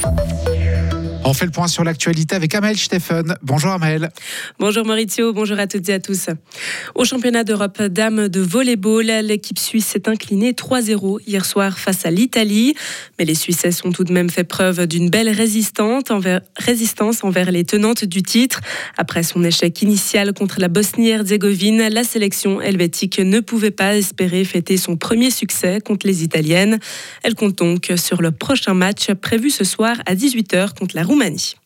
Thank you. On fait le point sur l'actualité avec Amel Steffen. Bonjour Amel. Bonjour Maurizio, bonjour à toutes et à tous. Au championnat d'Europe dames de volleyball, l'équipe suisse s'est inclinée 3-0 hier soir face à l'Italie. Mais les Suisses ont tout de même fait preuve d'une belle résistance envers, résistance envers les tenantes du titre. Après son échec initial contre la Bosnie-Herzégovine, la sélection helvétique ne pouvait pas espérer fêter son premier succès contre les Italiennes. Elle compte donc sur le prochain match prévu ce soir à 18h contre la Roumanie.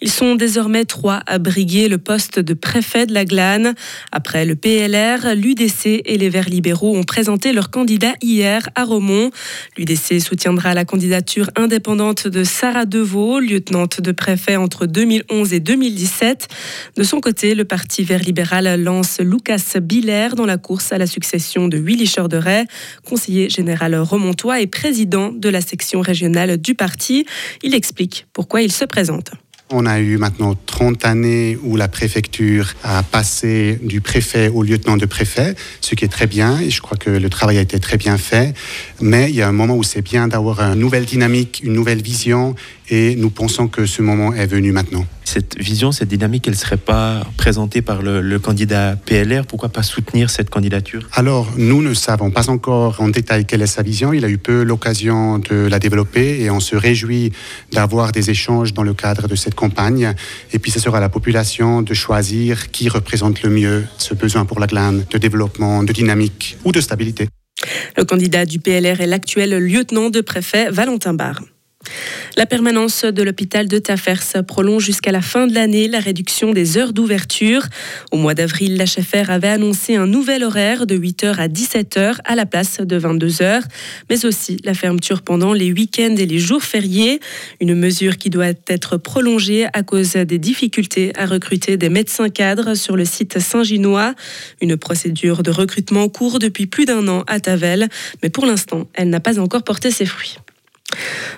Ils sont désormais trois à briguer le poste de préfet de la Glane. Après le PLR, l'UDC et les Verts libéraux ont présenté leur candidat hier à Romont. L'UDC soutiendra la candidature indépendante de Sarah Deveau, lieutenante de préfet entre 2011 et 2017. De son côté, le parti Vert libéral lance Lucas Biller dans la course à la succession de Willy Chorderet, conseiller général romontois et président de la section régionale du parti. Il explique pourquoi il se présente. On a eu maintenant 30 années où la préfecture a passé du préfet au lieutenant de préfet, ce qui est très bien et je crois que le travail a été très bien fait. Mais il y a un moment où c'est bien d'avoir une nouvelle dynamique, une nouvelle vision et nous pensons que ce moment est venu maintenant. Cette vision, cette dynamique, elle ne serait pas présentée par le, candidat PLR. Pourquoi pas soutenir cette candidature? Alors, nous ne savons pas encore en détail quelle est sa vision. Il a eu peu l'occasion de la développer et on se réjouit d'avoir des échanges dans le cadre de cette campagne. Et puis, ce sera à la population de choisir qui représente le mieux ce besoin pour la glane de développement, de dynamique ou de stabilité. Le candidat du PLR est l'actuel lieutenant de préfet Valentin Barre. La permanence de l'hôpital de Tafers prolonge jusqu'à la fin de l'année la réduction des heures d'ouverture. Au mois d'avril, la avait annoncé un nouvel horaire de 8h à 17h à la place de 22h, mais aussi la fermeture pendant les week-ends et les jours fériés, une mesure qui doit être prolongée à cause des difficultés à recruter des médecins cadres sur le site Saint-Ginois. Une procédure de recrutement court depuis plus d'un an à Tavel, mais pour l'instant, elle n'a pas encore porté ses fruits.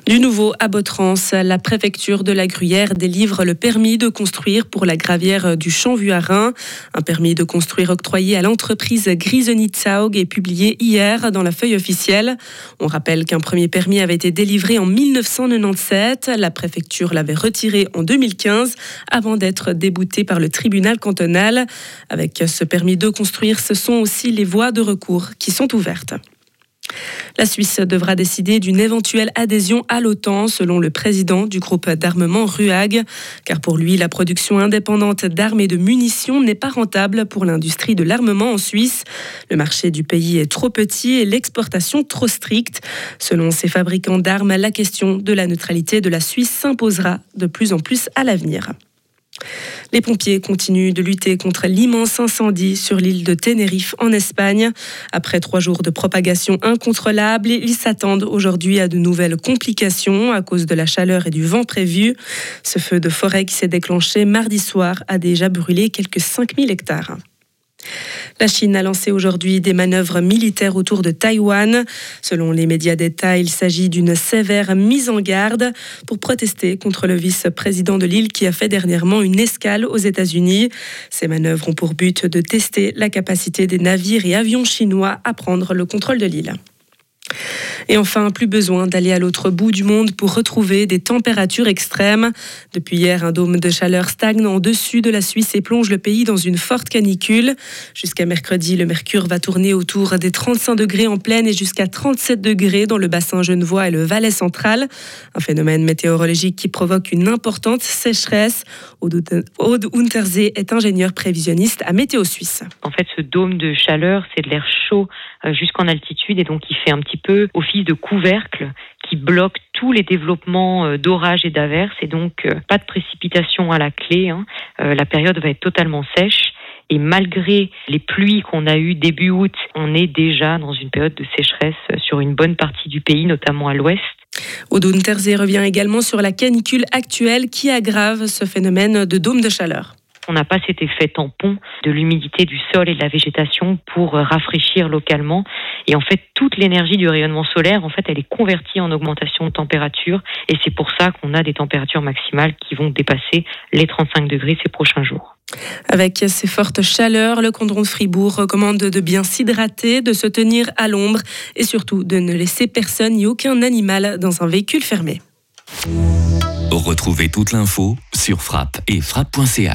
Du nouveau à Botrans, la préfecture de la Gruyère délivre le permis de construire pour la gravière du Champ-Vuarin. Un permis de construire octroyé à l'entreprise Grisonitzaug est publié hier dans la feuille officielle. On rappelle qu'un premier permis avait été délivré en 1997. La préfecture l'avait retiré en 2015 avant d'être déboutée par le tribunal cantonal. Avec ce permis de construire, ce sont aussi les voies de recours qui sont ouvertes. La Suisse devra décider d'une éventuelle adhésion à l'OTAN, selon le président du groupe d'armement RUAG, car pour lui, la production indépendante d'armes et de munitions n'est pas rentable pour l'industrie de l'armement en Suisse. Le marché du pays est trop petit et l'exportation trop stricte. Selon ses fabricants d'armes, la question de la neutralité de la Suisse s'imposera de plus en plus à l'avenir. Les pompiers continuent de lutter contre l'immense incendie sur l'île de Tenerife en Espagne. Après trois jours de propagation incontrôlable, ils s'attendent aujourd'hui à de nouvelles complications à cause de la chaleur et du vent prévu. Ce feu de forêt qui s'est déclenché mardi soir a déjà brûlé quelques 5000 hectares. La Chine a lancé aujourd'hui des manœuvres militaires autour de Taïwan. Selon les médias d'État, il s'agit d'une sévère mise en garde pour protester contre le vice-président de l'île qui a fait dernièrement une escale aux États-Unis. Ces manœuvres ont pour but de tester la capacité des navires et avions chinois à prendre le contrôle de l'île. Et enfin, plus besoin d'aller à l'autre bout du monde pour retrouver des températures extrêmes. Depuis hier, un dôme de chaleur stagne en dessus de la Suisse et plonge le pays dans une forte canicule. Jusqu'à mercredi, le mercure va tourner autour des 35 degrés en pleine et jusqu'à 37 degrés dans le bassin genevois et le Valais central. Un phénomène météorologique qui provoque une importante sécheresse. Aude Untersee est ingénieur prévisionniste à Météo Suisse. En fait, ce dôme de chaleur, c'est de l'air chaud jusqu'en altitude et donc il fait un petit peu office de couvercle qui bloque tous les développements euh, d'orage et d'averses et donc euh, pas de précipitation à la clé. Hein. La période va être totalement sèche. Et malgré les pluies qu'on a eues début août, on est déjà dans une période de sécheresse sur une bonne partie du pays, notamment à l'ouest. Odon Terzé revient également sur la canicule actuelle qui aggrave ce phénomène de dôme de chaleur on n'a pas cet effet tampon de l'humidité du sol et de la végétation pour euh, rafraîchir localement. Et en fait, toute l'énergie du rayonnement solaire, en fait, elle est convertie en augmentation de température. Et c'est pour ça qu'on a des températures maximales qui vont dépasser les 35 degrés ces prochains jours. Avec ces fortes chaleurs, le canton de Fribourg recommande de bien s'hydrater, de se tenir à l'ombre et surtout de ne laisser personne ni aucun animal dans un véhicule fermé. Retrouvez toute l'info sur frappe et frappe.ch.